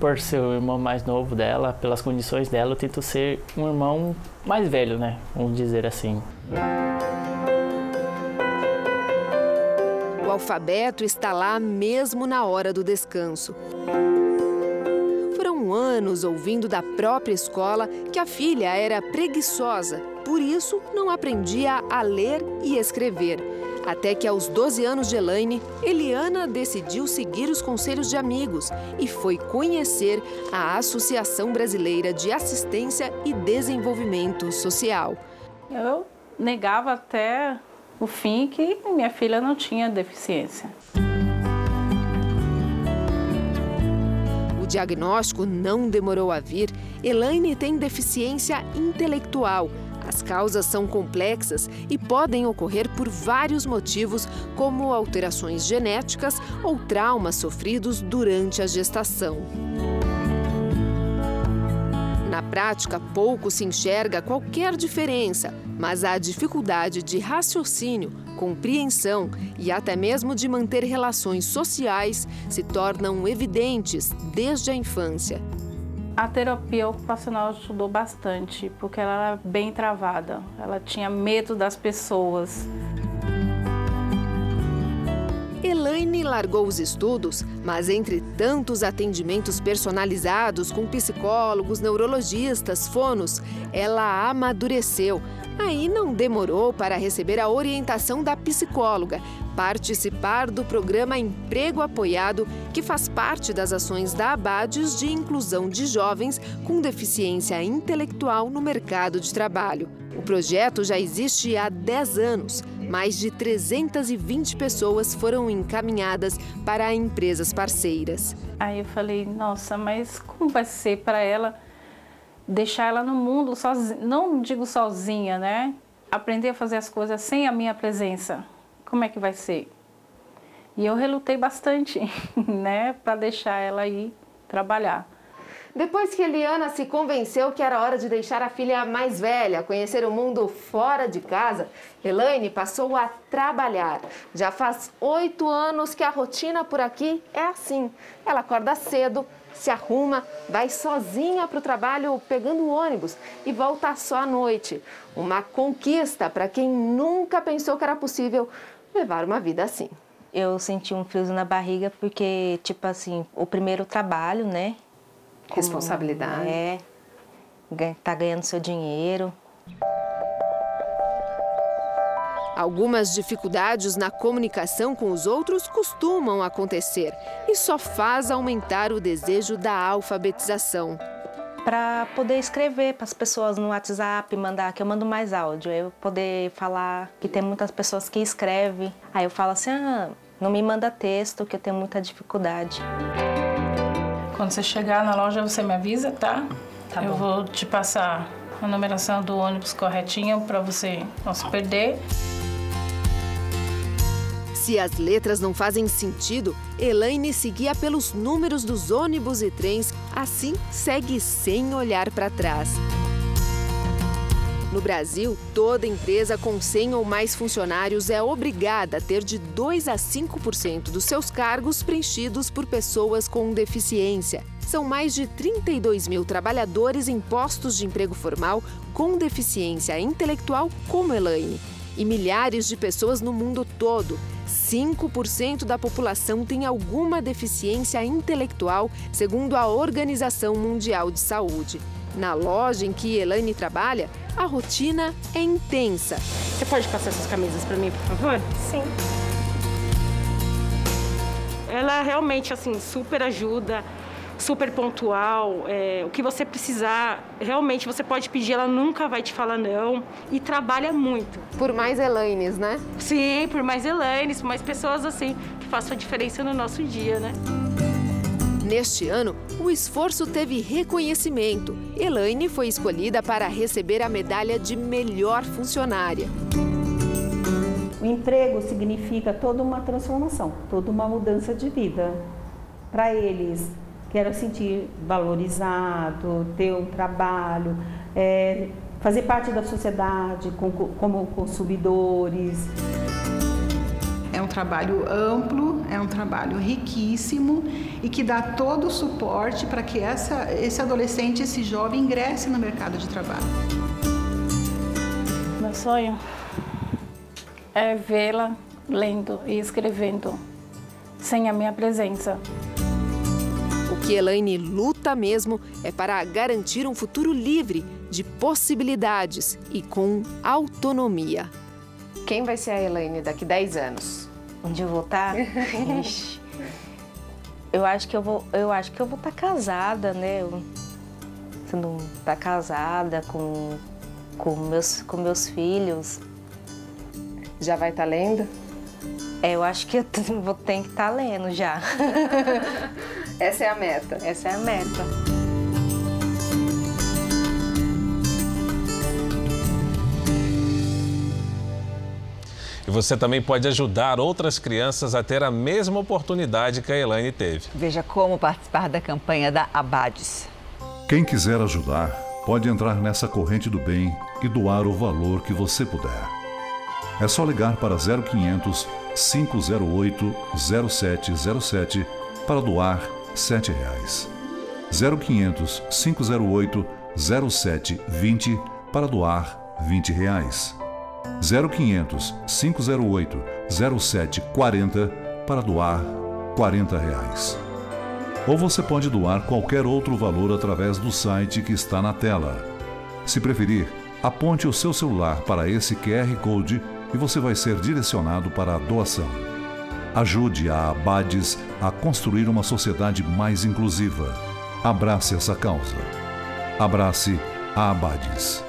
Por ser o irmão mais novo dela, pelas condições dela, eu tento ser um irmão mais velho, né? Vamos dizer assim. O alfabeto está lá mesmo na hora do descanso. Anos ouvindo da própria escola que a filha era preguiçosa, por isso não aprendia a ler e escrever. Até que aos 12 anos de Elaine, Eliana decidiu seguir os conselhos de amigos e foi conhecer a Associação Brasileira de Assistência e Desenvolvimento Social. Eu negava até o fim que minha filha não tinha deficiência. Diagnóstico não demorou a vir. Elaine tem deficiência intelectual. As causas são complexas e podem ocorrer por vários motivos, como alterações genéticas ou traumas sofridos durante a gestação. Na prática, pouco se enxerga qualquer diferença, mas a dificuldade de raciocínio, compreensão e até mesmo de manter relações sociais se tornam evidentes desde a infância. A terapia ocupacional ajudou bastante, porque ela era bem travada, ela tinha medo das pessoas. Elaine largou os estudos, mas entre tantos atendimentos personalizados com psicólogos, neurologistas, fonos, ela amadureceu. Aí não demorou para receber a orientação da psicóloga, participar do programa Emprego Apoiado, que faz parte das ações da Abades de inclusão de jovens com deficiência intelectual no mercado de trabalho. O projeto já existe há 10 anos. Mais de 320 pessoas foram encaminhadas para empresas parceiras. Aí eu falei, nossa, mas como vai ser para ela deixar ela no mundo sozinha, não digo sozinha, né? Aprender a fazer as coisas sem a minha presença. Como é que vai ser? E eu relutei bastante, né, para deixar ela ir trabalhar. Depois que Eliana se convenceu que era hora de deixar a filha mais velha conhecer o mundo fora de casa, Elaine passou a trabalhar. Já faz oito anos que a rotina por aqui é assim. Ela acorda cedo, se arruma, vai sozinha para o trabalho pegando o ônibus e volta só à noite. Uma conquista para quem nunca pensou que era possível levar uma vida assim. Eu senti um frio na barriga porque, tipo assim, o primeiro trabalho, né? Responsabilidade. É, tá ganhando seu dinheiro. Algumas dificuldades na comunicação com os outros costumam acontecer e só faz aumentar o desejo da alfabetização. Para poder escrever para as pessoas no WhatsApp, mandar, que eu mando mais áudio, eu poder falar que tem muitas pessoas que escrevem. Aí eu falo assim: ah, não me manda texto, que eu tenho muita dificuldade. Quando você chegar na loja, você me avisa, tá? Tá eu bom. vou te passar a numeração do ônibus corretinha para você não se perder. Se as letras não fazem sentido, Elaine seguia pelos números dos ônibus e trens, assim segue sem olhar para trás. No Brasil, toda empresa com 100 ou mais funcionários é obrigada a ter de 2 a 5% dos seus cargos preenchidos por pessoas com deficiência. São mais de 32 mil trabalhadores em postos de emprego formal com deficiência intelectual como Elaine. E milhares de pessoas no mundo todo. 5% da população tem alguma deficiência intelectual, segundo a Organização Mundial de Saúde. Na loja em que Elaine trabalha, a rotina é intensa. Você pode passar essas camisas para mim, por favor? Sim. Ela realmente, assim, super ajuda, super pontual. É, o que você precisar, realmente você pode pedir, ela nunca vai te falar não. E trabalha muito. Por mais Elaines, né? Sim, por mais Elaines, por mais pessoas assim, que façam a diferença no nosso dia, né? Neste ano, o esforço teve reconhecimento. Elaine foi escolhida para receber a medalha de melhor funcionária. O emprego significa toda uma transformação, toda uma mudança de vida. Para eles, quero sentir valorizado, ter um trabalho, é, fazer parte da sociedade como consumidores. É um trabalho amplo, é um trabalho riquíssimo e que dá todo o suporte para que essa, esse adolescente, esse jovem ingresse no mercado de trabalho. Meu sonho é vê-la lendo e escrevendo sem a minha presença. O que Elaine luta mesmo é para garantir um futuro livre de possibilidades e com autonomia. Quem vai ser a Elaine daqui 10 anos? Onde eu vou estar? eu acho que eu vou, eu acho que eu vou estar casada, né? Se não estar casada com com meus com meus filhos. Já vai estar lendo? É, eu acho que eu vou ter que estar lendo já. Essa é a meta. Essa é a meta. Você também pode ajudar outras crianças a ter a mesma oportunidade que a Elaine teve. Veja como participar da campanha da Abades. Quem quiser ajudar, pode entrar nessa corrente do bem e doar o valor que você puder. É só ligar para 0500 508 0707 para doar 7 reais. 0500 508 0720 para doar 20 reais. 0500 508 0740 para doar 40 reais. Ou você pode doar qualquer outro valor através do site que está na tela. Se preferir, aponte o seu celular para esse QR Code e você vai ser direcionado para a doação. Ajude a Abades a construir uma sociedade mais inclusiva. Abrace essa causa. Abrace a Abades.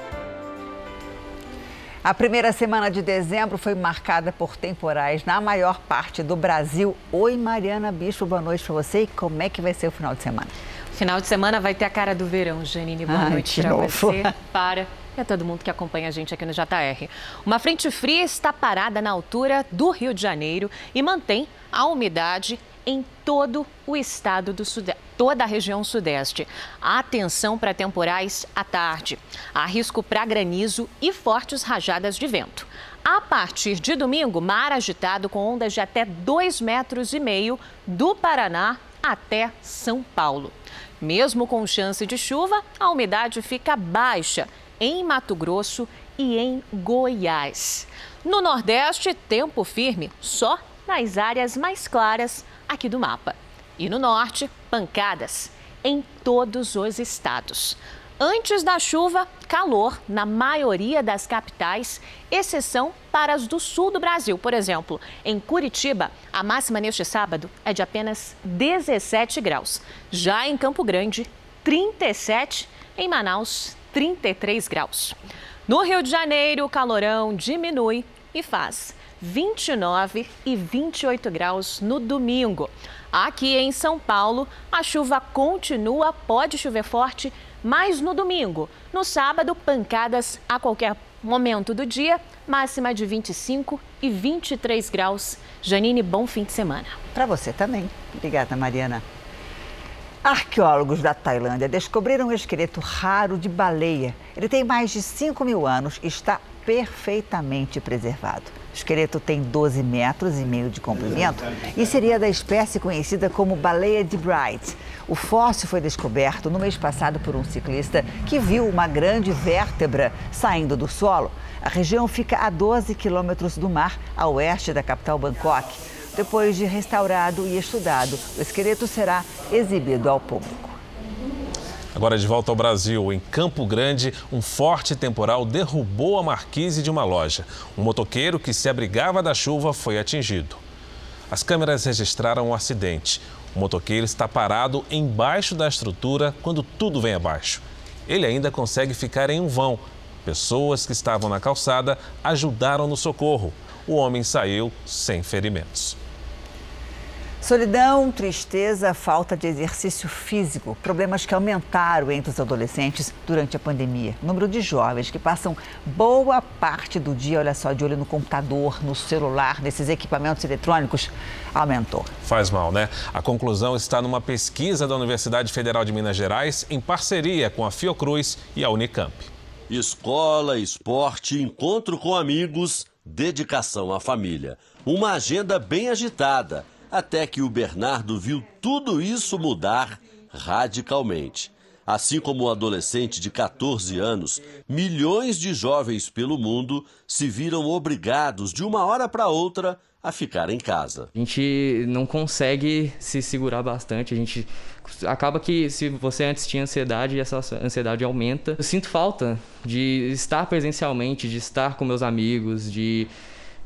A primeira semana de dezembro foi marcada por temporais na maior parte do Brasil. Oi, Mariana Bispo, boa noite para você. E como é que vai ser o final de semana? Final de semana vai ter a cara do verão, Janine. Boa Ai, noite para você. Para e a todo mundo que acompanha a gente aqui no JR. Uma frente fria está parada na altura do Rio de Janeiro e mantém a umidade em todo o estado do Sudeste, toda a região Sudeste. Atenção para temporais à tarde. Há risco para granizo e fortes rajadas de vento. A partir de domingo, mar agitado com ondas de até 2,5 metros e meio do Paraná até São Paulo. Mesmo com chance de chuva, a umidade fica baixa em Mato Grosso e em Goiás. No Nordeste, tempo firme só nas áreas mais claras aqui do mapa. E no norte, pancadas em todos os estados. Antes da chuva, calor na maioria das capitais, exceção para as do sul do Brasil. Por exemplo, em Curitiba, a máxima neste sábado é de apenas 17 graus. Já em Campo Grande, 37. Em Manaus, 33 graus. No Rio de Janeiro, o calorão diminui e faz 29 e 28 graus no domingo. Aqui em São Paulo, a chuva continua, pode chover forte, mas no domingo. No sábado, pancadas a qualquer momento do dia, máxima de 25 e 23 graus. Janine, bom fim de semana. Para você também. Obrigada, Mariana. Arqueólogos da Tailândia descobriram um esqueleto raro de baleia. Ele tem mais de 5 mil anos e está perfeitamente preservado. Esqueleto tem 12 metros e meio de comprimento e seria da espécie conhecida como baleia de Bright. O fóssil foi descoberto no mês passado por um ciclista que viu uma grande vértebra saindo do solo. A região fica a 12 quilômetros do mar, a oeste da capital Bangkok. Depois de restaurado e estudado, o esqueleto será exibido ao público. Agora de volta ao Brasil, em Campo Grande, um forte temporal derrubou a marquise de uma loja. Um motoqueiro que se abrigava da chuva foi atingido. As câmeras registraram o um acidente. O motoqueiro está parado embaixo da estrutura quando tudo vem abaixo. Ele ainda consegue ficar em um vão. Pessoas que estavam na calçada ajudaram no socorro. O homem saiu sem ferimentos. Solidão, tristeza, falta de exercício físico, problemas que aumentaram entre os adolescentes durante a pandemia. O número de jovens que passam boa parte do dia, olha só, de olho no computador, no celular, nesses equipamentos eletrônicos, aumentou. Faz mal, né? A conclusão está numa pesquisa da Universidade Federal de Minas Gerais, em parceria com a Fiocruz e a Unicamp. Escola, esporte, encontro com amigos, dedicação à família. Uma agenda bem agitada até que o Bernardo viu tudo isso mudar radicalmente. Assim como o adolescente de 14 anos, milhões de jovens pelo mundo se viram obrigados, de uma hora para outra, a ficar em casa. A gente não consegue se segurar bastante, a gente acaba que se você antes tinha ansiedade, essa ansiedade aumenta. Eu sinto falta de estar presencialmente, de estar com meus amigos, de,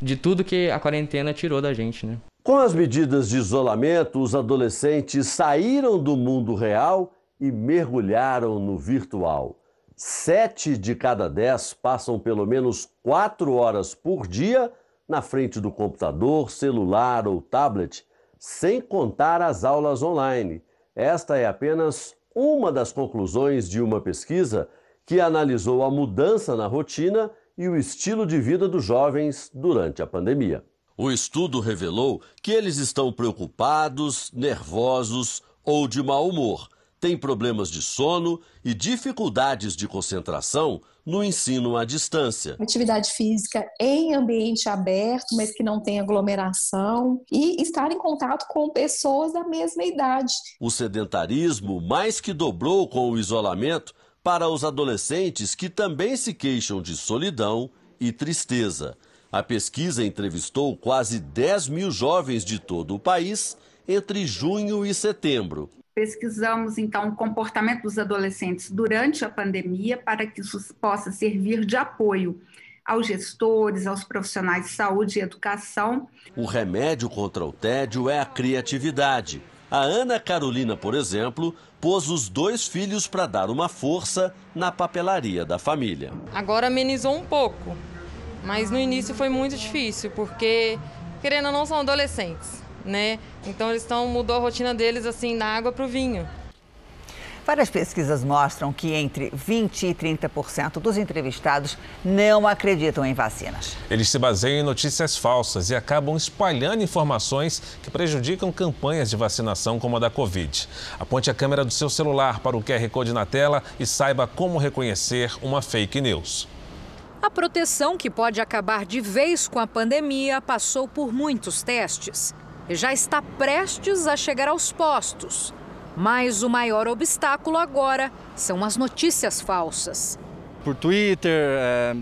de tudo que a quarentena tirou da gente, né? Com as medidas de isolamento, os adolescentes saíram do mundo real e mergulharam no virtual. Sete de cada dez passam pelo menos quatro horas por dia na frente do computador, celular ou tablet, sem contar as aulas online. Esta é apenas uma das conclusões de uma pesquisa que analisou a mudança na rotina e o estilo de vida dos jovens durante a pandemia. O estudo revelou que eles estão preocupados, nervosos ou de mau humor, têm problemas de sono e dificuldades de concentração no ensino à distância. Atividade física em ambiente aberto, mas que não tem aglomeração e estar em contato com pessoas da mesma idade. O sedentarismo mais que dobrou com o isolamento para os adolescentes que também se queixam de solidão e tristeza. A pesquisa entrevistou quase 10 mil jovens de todo o país entre junho e setembro. Pesquisamos, então, o comportamento dos adolescentes durante a pandemia para que isso possa servir de apoio aos gestores, aos profissionais de saúde e educação. O remédio contra o tédio é a criatividade. A Ana Carolina, por exemplo, pôs os dois filhos para dar uma força na papelaria da família. Agora amenizou um pouco, mas no início foi muito difícil, porque, querendo ou não, são adolescentes, né? Então eles estão, mudou a rotina deles assim, da água para o vinho. Várias pesquisas mostram que entre 20% e 30% dos entrevistados não acreditam em vacinas. Eles se baseiam em notícias falsas e acabam espalhando informações que prejudicam campanhas de vacinação como a da Covid. Aponte a câmera do seu celular para o QR Code na tela e saiba como reconhecer uma fake news. A proteção que pode acabar de vez com a pandemia passou por muitos testes e já está prestes a chegar aos postos. Mas o maior obstáculo agora são as notícias falsas. Por Twitter, é,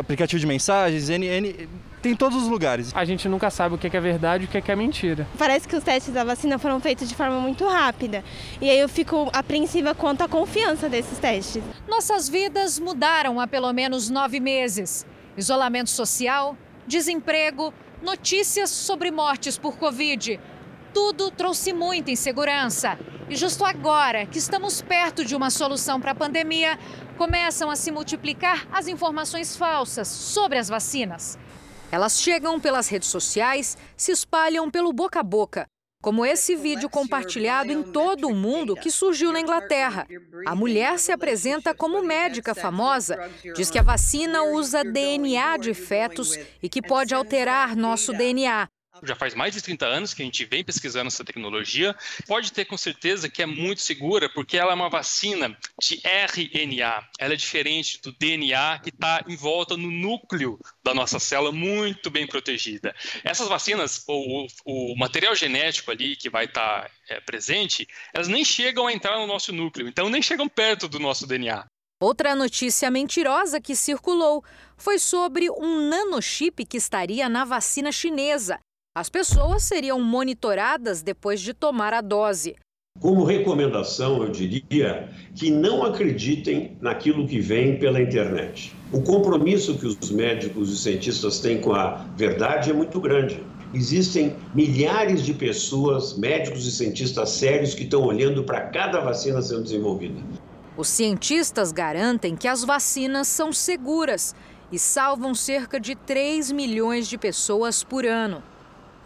aplicativo de mensagens, N, N, tem em todos os lugares. A gente nunca sabe o que é verdade e o que é mentira. Parece que os testes da vacina foram feitos de forma muito rápida. E aí eu fico apreensiva quanto à confiança desses testes. Nossas vidas mudaram há pelo menos nove meses. Isolamento social, desemprego, notícias sobre mortes por Covid. Tudo trouxe muita insegurança. E justo agora que estamos perto de uma solução para a pandemia, começam a se multiplicar as informações falsas sobre as vacinas. Elas chegam pelas redes sociais, se espalham pelo boca a boca, como esse vídeo compartilhado em todo o mundo que surgiu na Inglaterra. A mulher se apresenta como médica famosa, diz que a vacina usa DNA de fetos e que pode alterar nosso DNA. Já faz mais de 30 anos que a gente vem pesquisando essa tecnologia. Pode ter com certeza que é muito segura, porque ela é uma vacina de RNA. Ela é diferente do DNA que está em volta no núcleo da nossa célula, muito bem protegida. Essas vacinas, o, o material genético ali que vai estar tá, é, presente, elas nem chegam a entrar no nosso núcleo, então nem chegam perto do nosso DNA. Outra notícia mentirosa que circulou foi sobre um nanochip que estaria na vacina chinesa. As pessoas seriam monitoradas depois de tomar a dose. Como recomendação, eu diria que não acreditem naquilo que vem pela internet. O compromisso que os médicos e cientistas têm com a verdade é muito grande. Existem milhares de pessoas, médicos e cientistas sérios, que estão olhando para cada vacina sendo desenvolvida. Os cientistas garantem que as vacinas são seguras e salvam cerca de 3 milhões de pessoas por ano.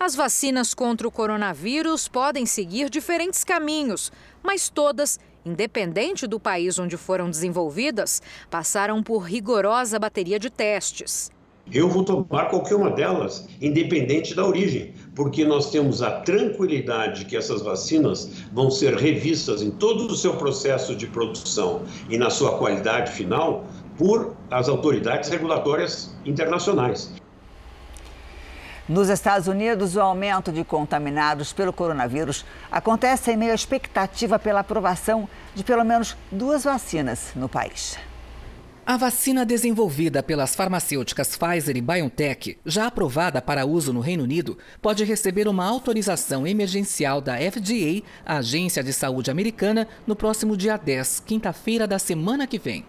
As vacinas contra o coronavírus podem seguir diferentes caminhos, mas todas, independente do país onde foram desenvolvidas, passaram por rigorosa bateria de testes. Eu vou tomar qualquer uma delas, independente da origem, porque nós temos a tranquilidade que essas vacinas vão ser revistas em todo o seu processo de produção e na sua qualidade final por as autoridades regulatórias internacionais. Nos Estados Unidos, o aumento de contaminados pelo coronavírus acontece em meio à expectativa pela aprovação de pelo menos duas vacinas no país. A vacina desenvolvida pelas farmacêuticas Pfizer e BioNTech, já aprovada para uso no Reino Unido, pode receber uma autorização emergencial da FDA, a Agência de Saúde Americana, no próximo dia 10, quinta-feira da semana que vem.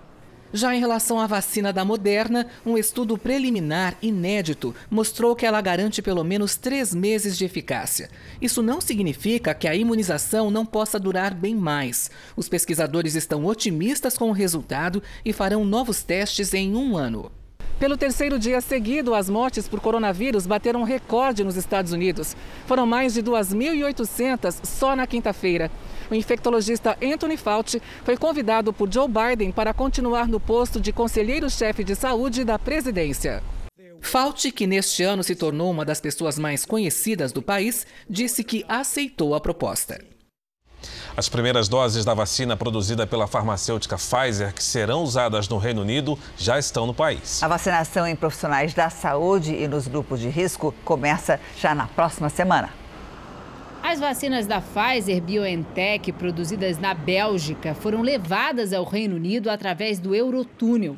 Já em relação à vacina da Moderna, um estudo preliminar inédito mostrou que ela garante pelo menos três meses de eficácia. Isso não significa que a imunização não possa durar bem mais. Os pesquisadores estão otimistas com o resultado e farão novos testes em um ano. Pelo terceiro dia seguido, as mortes por coronavírus bateram recorde nos Estados Unidos. Foram mais de 2.800 só na quinta-feira. O infectologista Anthony Fauci foi convidado por Joe Biden para continuar no posto de conselheiro-chefe de saúde da presidência. Fauci, que neste ano se tornou uma das pessoas mais conhecidas do país, disse que aceitou a proposta. As primeiras doses da vacina produzida pela farmacêutica Pfizer, que serão usadas no Reino Unido, já estão no país. A vacinação em profissionais da saúde e nos grupos de risco começa já na próxima semana. As vacinas da Pfizer BioNTech, produzidas na Bélgica, foram levadas ao Reino Unido através do Eurotúnel.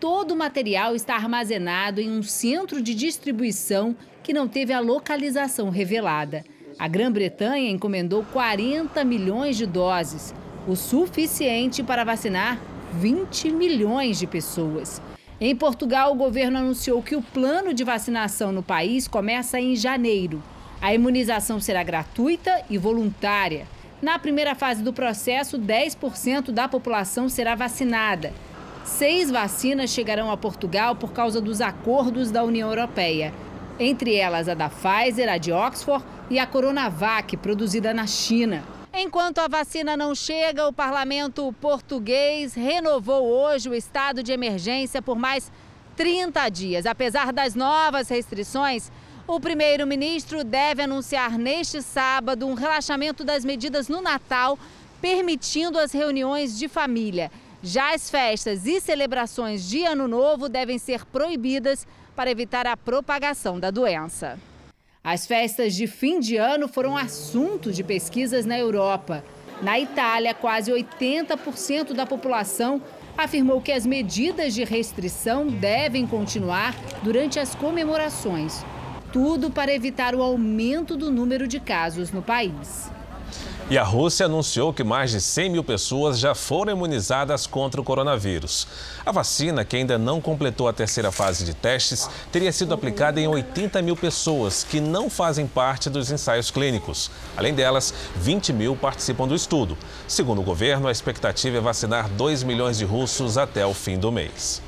Todo o material está armazenado em um centro de distribuição que não teve a localização revelada. A Grã-Bretanha encomendou 40 milhões de doses, o suficiente para vacinar 20 milhões de pessoas. Em Portugal, o governo anunciou que o plano de vacinação no país começa em janeiro. A imunização será gratuita e voluntária. Na primeira fase do processo, 10% da população será vacinada. Seis vacinas chegarão a Portugal por causa dos acordos da União Europeia. Entre elas a da Pfizer, a de Oxford e a Coronavac, produzida na China. Enquanto a vacina não chega, o parlamento português renovou hoje o estado de emergência por mais 30 dias. Apesar das novas restrições, o primeiro-ministro deve anunciar neste sábado um relaxamento das medidas no Natal, permitindo as reuniões de família. Já as festas e celebrações de Ano Novo devem ser proibidas para evitar a propagação da doença. As festas de fim de ano foram assunto de pesquisas na Europa. Na Itália, quase 80% da população afirmou que as medidas de restrição devem continuar durante as comemorações tudo para evitar o aumento do número de casos no país. E a Rússia anunciou que mais de 100 mil pessoas já foram imunizadas contra o coronavírus. A vacina, que ainda não completou a terceira fase de testes, teria sido aplicada em 80 mil pessoas que não fazem parte dos ensaios clínicos. Além delas, 20 mil participam do estudo. Segundo o governo, a expectativa é vacinar 2 milhões de russos até o fim do mês.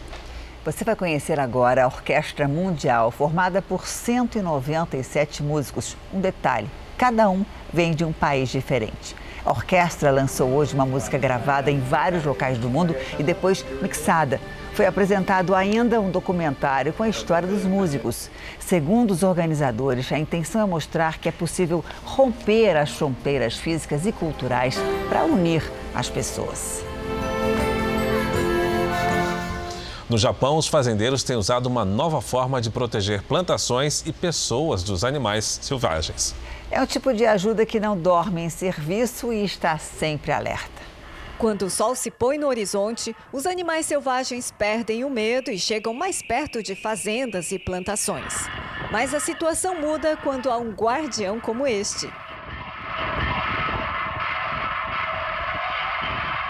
Você vai conhecer agora a Orquestra Mundial, formada por 197 músicos. Um detalhe: cada um vem de um país diferente. A orquestra lançou hoje uma música gravada em vários locais do mundo e depois mixada. Foi apresentado ainda um documentário com a história dos músicos. Segundo os organizadores, a intenção é mostrar que é possível romper as fronteiras físicas e culturais para unir as pessoas. No Japão, os fazendeiros têm usado uma nova forma de proteger plantações e pessoas dos animais selvagens. É um tipo de ajuda que não dorme em serviço e está sempre alerta. Quando o sol se põe no horizonte, os animais selvagens perdem o medo e chegam mais perto de fazendas e plantações. Mas a situação muda quando há um guardião como este.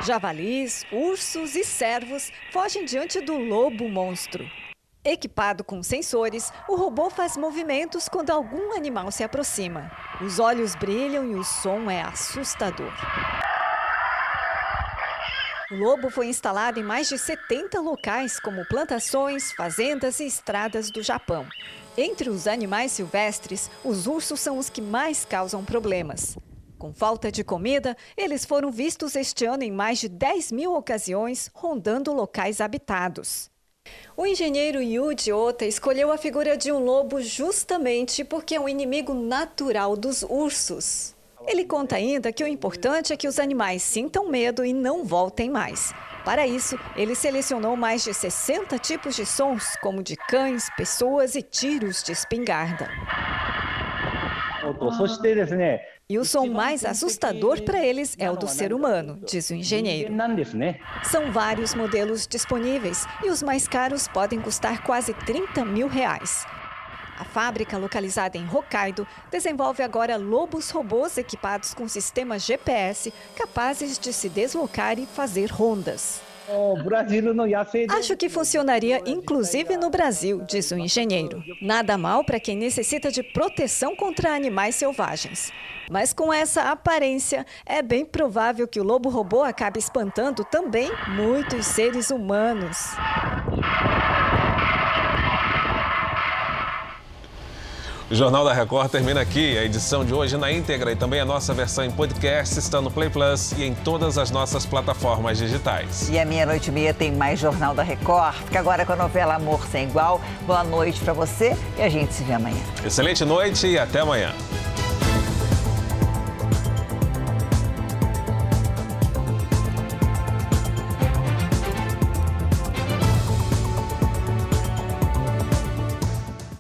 Javalis, ursos e cervos fogem diante do lobo monstro. Equipado com sensores, o robô faz movimentos quando algum animal se aproxima. Os olhos brilham e o som é assustador. O lobo foi instalado em mais de 70 locais, como plantações, fazendas e estradas do Japão. Entre os animais silvestres, os ursos são os que mais causam problemas. Com falta de comida, eles foram vistos este ano em mais de 10 mil ocasiões, rondando locais habitados. O engenheiro Yuji Ota escolheu a figura de um lobo justamente porque é um inimigo natural dos ursos. Ele conta ainda que o importante é que os animais sintam medo e não voltem mais. Para isso, ele selecionou mais de 60 tipos de sons, como de cães, pessoas e tiros de espingarda. E o som mais assustador para eles é o do ser humano, diz o engenheiro. São vários modelos disponíveis e os mais caros podem custar quase 30 mil reais. A fábrica, localizada em Hokkaido, desenvolve agora lobos robôs equipados com sistemas GPS capazes de se deslocar e fazer rondas. Acho que funcionaria inclusive no Brasil, diz o engenheiro. Nada mal para quem necessita de proteção contra animais selvagens. Mas com essa aparência, é bem provável que o lobo robô acabe espantando também muitos seres humanos. O Jornal da Record termina aqui. A edição de hoje na íntegra e também a nossa versão em podcast está no Play Plus e em todas as nossas plataformas digitais. E a meia-noite e meia tem mais Jornal da Record. Fica agora com a novela Amor Sem Igual. Boa noite para você e a gente se vê amanhã. Excelente noite e até amanhã.